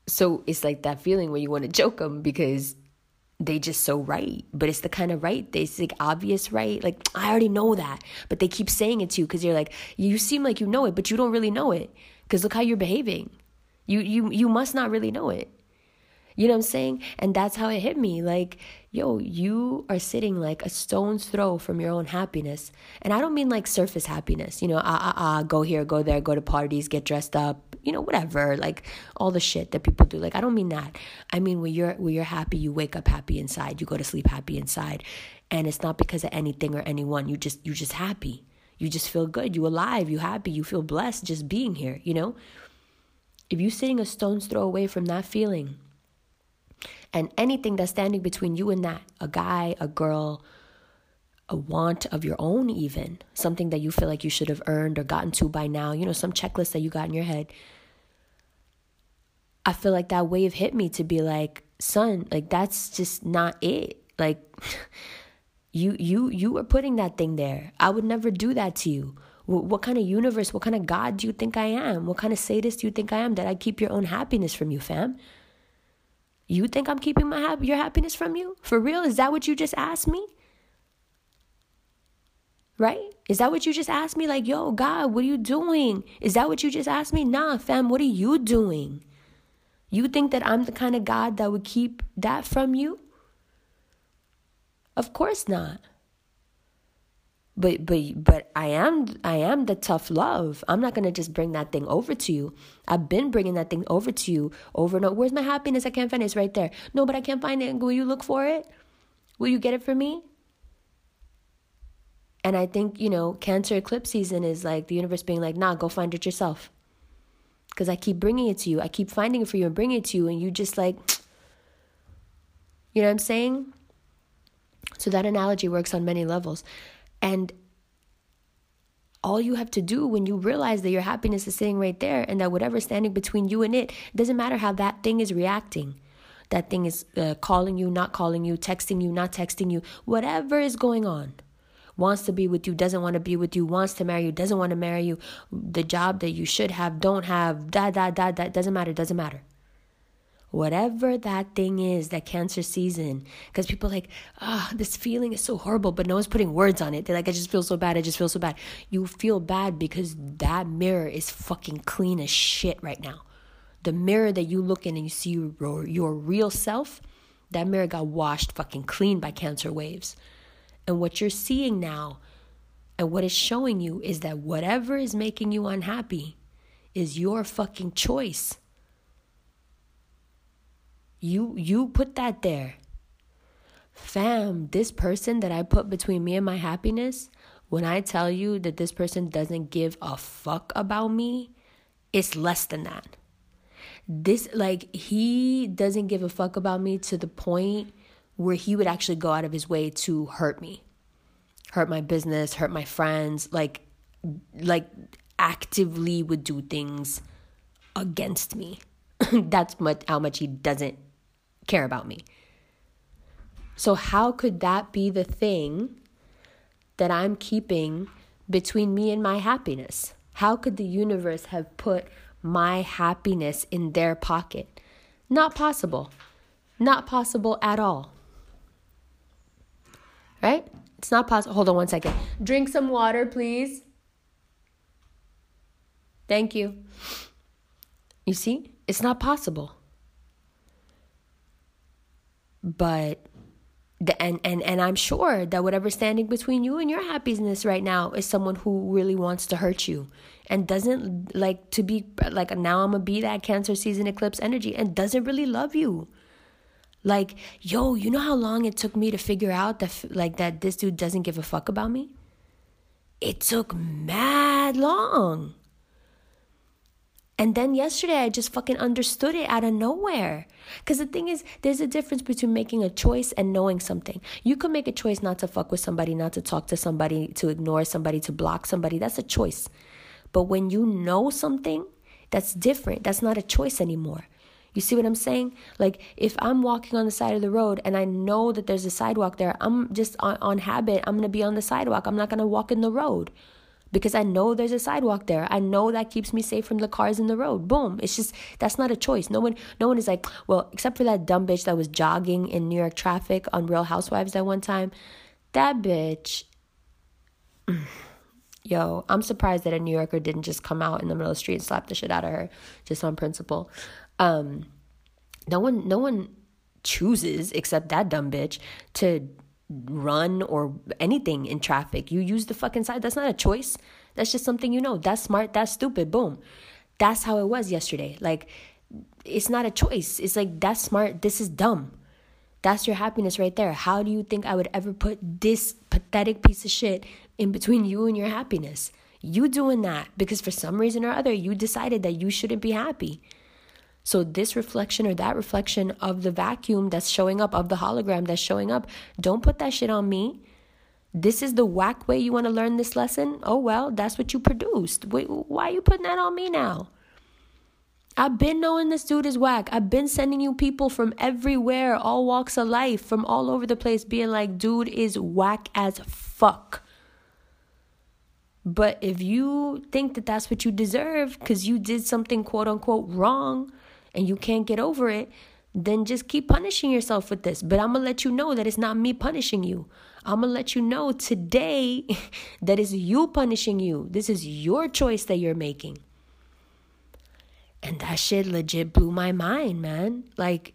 so it's like that feeling where you want to joke them because they just so right, but it's the kind of right it's like obvious right. Like I already know that, but they keep saying it to you because you're like you seem like you know it, but you don't really know it because look how you're behaving. You you you must not really know it. You know what I'm saying? And that's how it hit me. Like, yo, you are sitting like a stone's throw from your own happiness. And I don't mean like surface happiness, you know, ah, ah, ah, go here, go there, go to parties, get dressed up, you know, whatever, like all the shit that people do. Like, I don't mean that. I mean, when you're, when you're happy, you wake up happy inside, you go to sleep happy inside. And it's not because of anything or anyone. You just, you're just happy. You just feel good. You alive. You happy. You feel blessed just being here, you know? If you're sitting a stone's throw away from that feeling, and anything that's standing between you and that a guy, a girl, a want of your own, even something that you feel like you should have earned or gotten to by now, you know, some checklist that you got in your head. I feel like that wave hit me to be like, son, like that's just not it. Like, (laughs) You you you are putting that thing there. I would never do that to you. What, what kind of universe, what kind of God do you think I am? What kind of sadist do you think I am that I keep your own happiness from you, fam? You think I'm keeping my hap- your happiness from you? For real? Is that what you just asked me? Right? Is that what you just asked me? Like, yo, God, what are you doing? Is that what you just asked me? Nah, fam, what are you doing? You think that I'm the kind of God that would keep that from you? Of course not. But but but I am I am the tough love. I'm not gonna just bring that thing over to you. I've been bringing that thing over to you over and over. Where's my happiness? I can't find it. It's right there. No, but I can't find it. Will you look for it? Will you get it for me? And I think, you know, Cancer eclipse season is like the universe being like, nah, go find it yourself. Because I keep bringing it to you. I keep finding it for you and bringing it to you. And you just like, (tsk) you know what I'm saying? So that analogy works on many levels. And all you have to do when you realize that your happiness is sitting right there and that whatever's standing between you and it, doesn't matter how that thing is reacting. That thing is uh, calling you, not calling you, texting you, not texting you, whatever is going on wants to be with you, doesn't want to be with you, wants to marry you, doesn't want to marry you, the job that you should have, don't have, da da da da, doesn't matter, doesn't matter. Whatever that thing is, that cancer season, because people like, ah, oh, this feeling is so horrible, but no one's putting words on it. They're like, I just feel so bad, I just feel so bad. You feel bad because that mirror is fucking clean as shit right now. The mirror that you look in and you see your, your real self, that mirror got washed fucking clean by cancer waves. And what you're seeing now and what it's showing you is that whatever is making you unhappy is your fucking choice. You you put that there. Fam, this person that I put between me and my happiness, when I tell you that this person doesn't give a fuck about me, it's less than that. This like he doesn't give a fuck about me to the point where he would actually go out of his way to hurt me, hurt my business, hurt my friends, like like actively would do things against me. (clears throat) That's much how much he doesn't care about me. So how could that be the thing that I'm keeping between me and my happiness? How could the universe have put my happiness in their pocket? Not possible. Not possible at all right? It's not possible. Hold on one second. Drink some water, please. Thank you. You see, it's not possible. But the, and and and I'm sure that whatever's standing between you and your happiness right now is someone who really wants to hurt you and doesn't like to be like now I'm gonna be that cancer season eclipse energy and doesn't really love you. Like, yo, you know how long it took me to figure out that like that this dude doesn't give a fuck about me? It took mad long. And then yesterday I just fucking understood it out of nowhere. Cuz the thing is there's a difference between making a choice and knowing something. You can make a choice not to fuck with somebody, not to talk to somebody, to ignore somebody, to block somebody. That's a choice. But when you know something, that's different. That's not a choice anymore. You see what I'm saying? Like if I'm walking on the side of the road and I know that there's a sidewalk there, I'm just on, on habit, I'm to be on the sidewalk. I'm not to walk in the road because I know there's a sidewalk there. I know that keeps me safe from the cars in the road. Boom. It's just that's not a choice. No one no one is like, well, except for that dumb bitch that was jogging in New York traffic on Real Housewives that one time. That bitch (sighs) Yo, I'm surprised that a New Yorker didn't just come out in the middle of the street and slap the shit out of her just on principle. Um, no one, no one chooses except that dumb bitch to run or anything in traffic. You use the fucking side. That's not a choice. That's just something you know. That's smart. That's stupid. Boom. That's how it was yesterday. Like, it's not a choice. It's like, that's smart. This is dumb. That's your happiness right there. How do you think I would ever put this pathetic piece of shit in between you and your happiness? You doing that because for some reason or other, you decided that you shouldn't be happy. So, this reflection or that reflection of the vacuum that's showing up, of the hologram that's showing up, don't put that shit on me. This is the whack way you want to learn this lesson? Oh, well, that's what you produced. Wait, why are you putting that on me now? I've been knowing this dude is whack. I've been sending you people from everywhere, all walks of life, from all over the place, being like, dude is whack as fuck. But if you think that that's what you deserve because you did something quote unquote wrong and you can't get over it, then just keep punishing yourself with this. But I'm to let you know that it's not me punishing you. I'm to let you know today (laughs) that it's you punishing you. This is your choice that you're making. And that shit legit blew my mind, man. Like,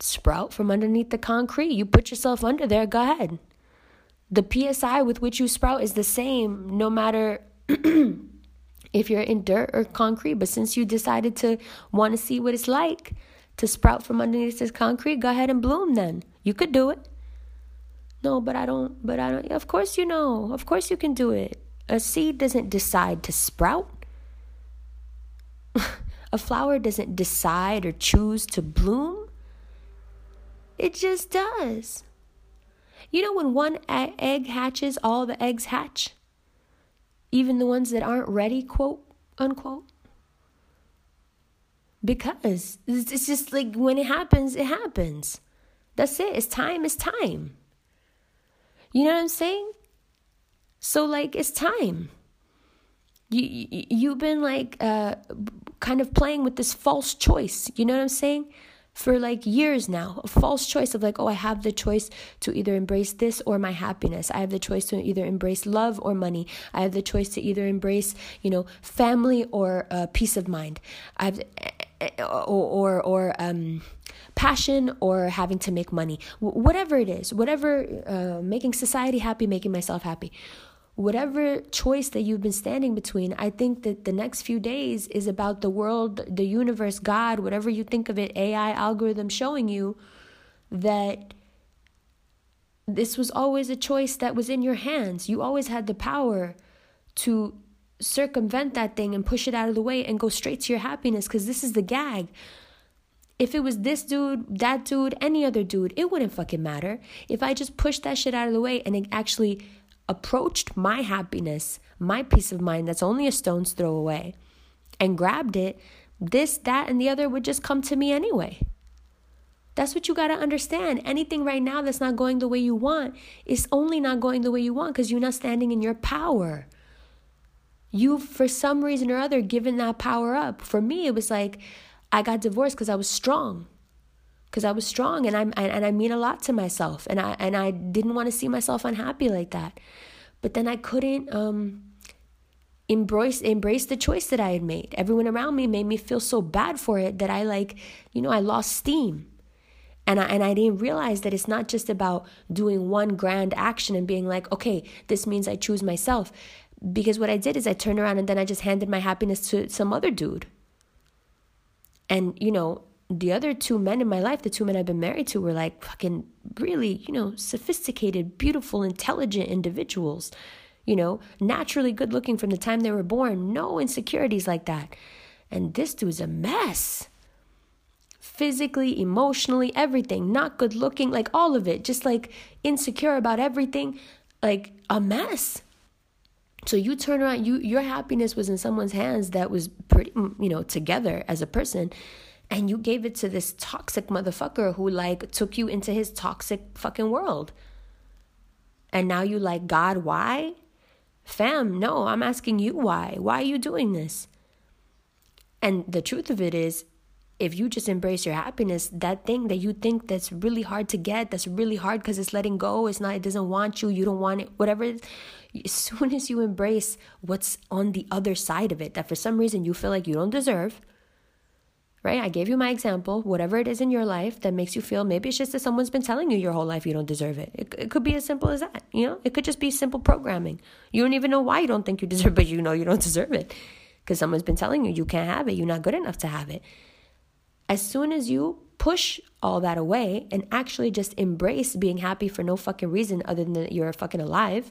sprout from underneath the concrete. You put yourself under there, go ahead. The PSI with which you sprout is the same no matter (clears throat) if you're in dirt or concrete. But since you decided to want to see what it's like to sprout from underneath this concrete, go ahead and bloom then. You could do it. No, but I don't, but I don't. Of course you know. Of course you can do it. A seed doesn't decide to sprout. (laughs) a flower doesn't decide or choose to bloom, it just does. You know, when one egg hatches, all the eggs hatch, even the ones that aren't ready, quote unquote. Because it's just like when it happens, it happens. That's it. It's time, it's time. You know what I'm saying? So, like, it's time. You, you you've been like uh kind of playing with this false choice. You know what I'm saying? For like years now, a false choice of like, oh, I have the choice to either embrace this or my happiness. I have the choice to either embrace love or money. I have the choice to either embrace, you know, family or uh, peace of mind. I have, or or, or um, passion or having to make money. whatever it is, whatever uh, making society happy, making myself happy whatever choice that you've been standing between, I think that the next few days is about the world, the universe, God, whatever you think of it, AI algorithm showing you that this was always a choice that was in your hands. You always had the power to circumvent that thing and push it out of the way and go straight to your happiness because this is the gag. If it was this dude, that dude, any other dude, it wouldn't fucking matter. If I just pushed that shit out of the way and it actually approached my happiness, my peace of mind that's only a stone's throw away, and grabbed it, this, that, and the other would just come to me anyway. That's what you got to understand. Anything right now that's not going the way you want is only not going the way you want because you're not standing in your power. You've, for some reason or other, given that power up. For me, it was like I got divorced because I was strong because I was strong and I and I mean a lot to myself and I and I didn't want to see myself unhappy like that. But then I couldn't um embrace embrace the choice that I had made. Everyone around me made me feel so bad for it that I like, you know, I lost steam. And I, and I didn't realize that it's not just about doing one grand action and being like, okay, this means I choose myself. Because what I did is I turned around and then I just handed my happiness to some other dude. And, you know, the other two men in my life, the two men I've been married to, were like fucking really, you know, sophisticated, beautiful, intelligent individuals, you know, naturally good looking from the time they were born, no insecurities like that. And this dude's a mess. Physically, emotionally, everything, not good looking, like all of it, just like insecure about everything, like a mess. So you turn around, you your happiness was in someone's hands that was pretty, mm, you know, together as a person and you gave it to this toxic motherfucker who like took you into his toxic fucking world. And now you like, God, why? Fam, no, I'm asking you why. Why are you doing this? And the truth of it is, if you just embrace your happiness, that thing that you think that's really hard to get, that's really hard because it's letting go, it's not, it doesn't want you, you don't want it, whatever. as soon as you embrace what's on the other side of it, that for some reason you feel like you don't deserve, right? I gave you my example, whatever it is in your life that makes you feel maybe it's just that someone's been telling you your whole life you don't deserve it. It, it could be as simple as that, you know? It could just be simple programming. You don't even know why you don't think you (laughs) deserve it, but you know you don't deserve it because someone's been telling you you can't have it, you're not good enough to have it. As soon as you push all that away and actually just embrace being happy for no fucking reason other than that you're fucking alive,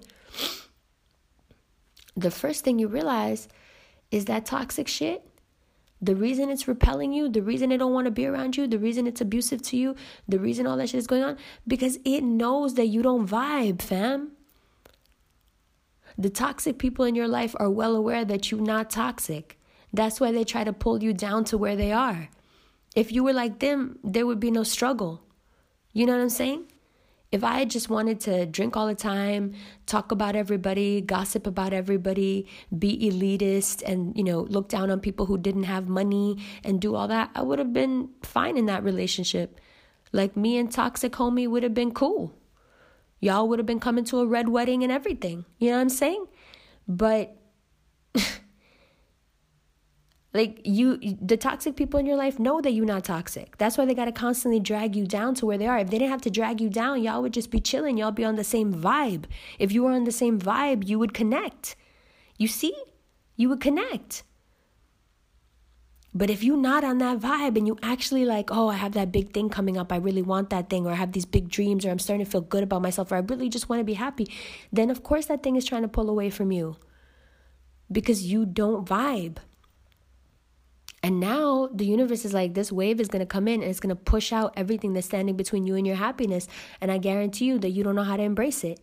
the first thing you realize is that toxic shit the reason it's repelling you, the reason it don't want to be around you, the reason it's abusive to you, the reason all that shit is going on, because it knows that you don't vibe, fam. The toxic people in your life are well aware that you're not toxic. That's why they try to pull you down to where they are. If you were like them, there would be no struggle. You know what I'm saying? If I just wanted to drink all the time, talk about everybody, gossip about everybody, be elitist and, you know, look down on people who didn't have money and do all that, I would have been fine in that relationship. Like me and Toxic Homie would have been cool. Y'all would have been coming to a red wedding and everything. You know what I'm saying? But (laughs) like you the toxic people in your life know that you're not toxic. That's why they got to constantly drag you down to where they are. If they didn't have to drag you down y'all would just be chilling. Y'all be on the same vibe. If you were on the same vibe you would connect. You see? You would connect. But if you're not on that vibe and you actually like oh i have that big thing coming up i really want that thing or i have these big dreams or i'm starting to feel good about myself or i really just want to be happy then of course that thing is trying to pull away from you. Because you don't vibe and now the universe is like, this wave is to come in and it's to push out everything that's standing between you and your happiness. And I guarantee you that you don't know how to embrace it.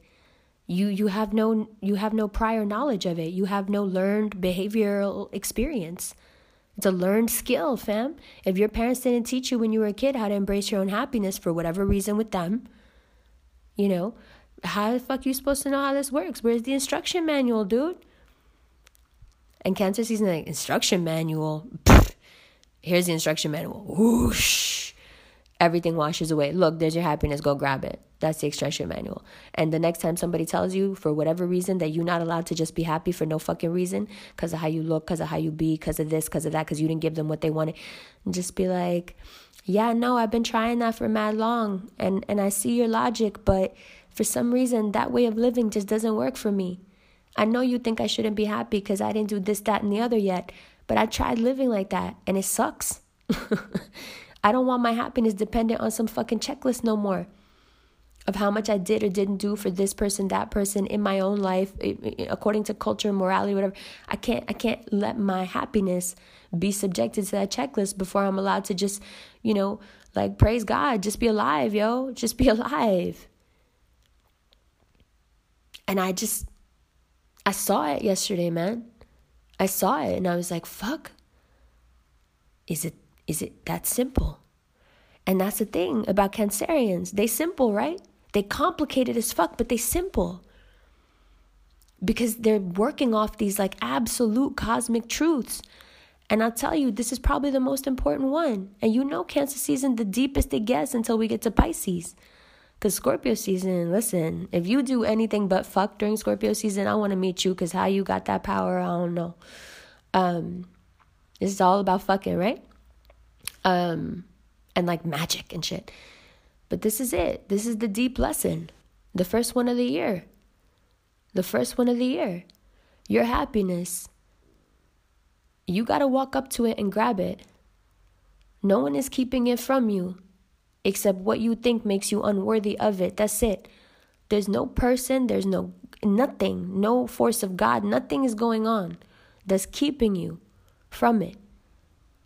You you have no you have no prior knowledge of it. You have no learned behavioral experience. It's a learned skill, fam. If your parents didn't teach you when you were a kid how to embrace your own happiness for whatever reason with them, you know, how the fuck you supposed to know how this works? Where's the instruction manual, dude? And cancer season like instruction manual. Here's the instruction manual. Whoosh. Everything washes away. Look, there's your happiness. Go grab it. That's the instruction manual. And the next time somebody tells you, for whatever reason, that you're not allowed to just be happy for no fucking reason, because of how you look, because of how you be, because of this, because of that, because you didn't give them what they wanted, just be like, yeah, no, I've been trying that for mad long, and and I see your logic, but for some reason that way of living just doesn't work for me. I know you think I shouldn't be happy because I didn't do this, that, and the other yet, but I tried living like that and it sucks. (laughs) I don't want my happiness dependent on some fucking checklist no more of how much I did or didn't do for this person, that person in my own life, according to culture, morality, whatever. I can't, I can't let my happiness be subjected to that checklist before I'm allowed to just, you know, like praise God, just be alive, yo, just be (laughs) alive. And I just, I saw it yesterday, man. I saw it and I was like, fuck. Is it is it that simple? And that's the thing about Cancerians. They simple, right? They complicated as fuck, but they simple. Because they're working off these like absolute cosmic truths. And I'll tell you, this is probably the most important one. And you know, Cancer season, the deepest it gets until we get to Pisces. Because Scorpio season, listen, if you do anything but fuck during Scorpio season, I want to meet you because how you got that power, I don't know. Um, this is all about fucking, right? Um, and like magic and shit. But this is it. This is the deep lesson. The first one of the year. The first one of the year. Your happiness. You got to walk up to it and grab it. No one is keeping it from you except what you think makes you unworthy of it. That's it. There's no person, there's no nothing, no force of God, nothing is going on that's keeping you from it.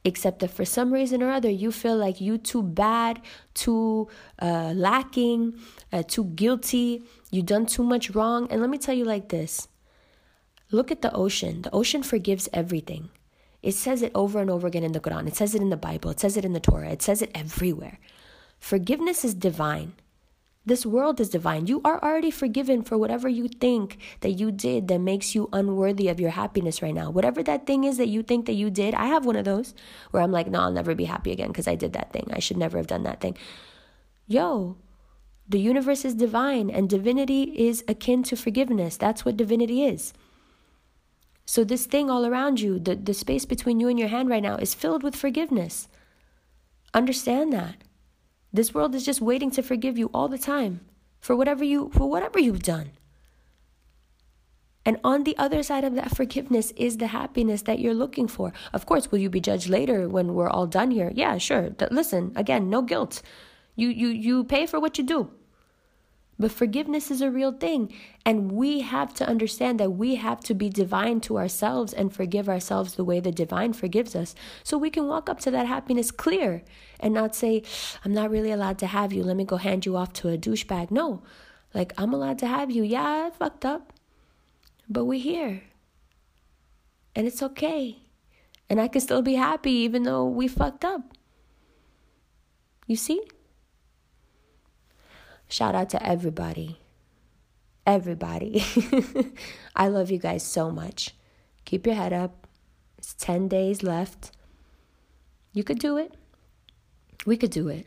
Except that for some reason or other, you feel like you too bad, too uh, lacking, uh, too guilty, You've done too much wrong. And let me tell you like this look at the ocean. The ocean forgives everything. It says it over and over again in the Quran. It says it in the Bible. It says it in the Torah. It says it everywhere. Forgiveness is divine. This world is divine. You are already forgiven for whatever you think that you did that makes you unworthy of your happiness right now. Whatever that thing is that you think that you did, I have one of those where I'm like, no, I'll never be happy again because I did that thing. I should never have done that thing. Yo, the universe is divine and divinity is akin to forgiveness. That's what divinity is. So, this thing all around you, the, the space between you and your hand right now, is filled with forgiveness. Understand that. This world is just waiting to forgive you all the time for whatever you for whatever you've done. And on the other side of that forgiveness is the happiness that you're looking for. Of course, will you be judged later when we're all done here? Yeah, sure. Listen, again, no guilt. You you you pay for what you do. But forgiveness is a real thing. And we have to understand that we have to be divine to ourselves and forgive ourselves the way the divine forgives us. So we can walk up to that happiness clear and not say, I'm not really allowed to have you. Let me go hand you off to a douchebag. No, like, I'm allowed to have you. Yeah, I fucked up. But we're here. And it's okay. And I can still be happy even though we fucked up. You see? Shout out to everybody. Everybody. (laughs) I love you guys so much. Keep your head up. It's 10 days left. You could do it. We could do it.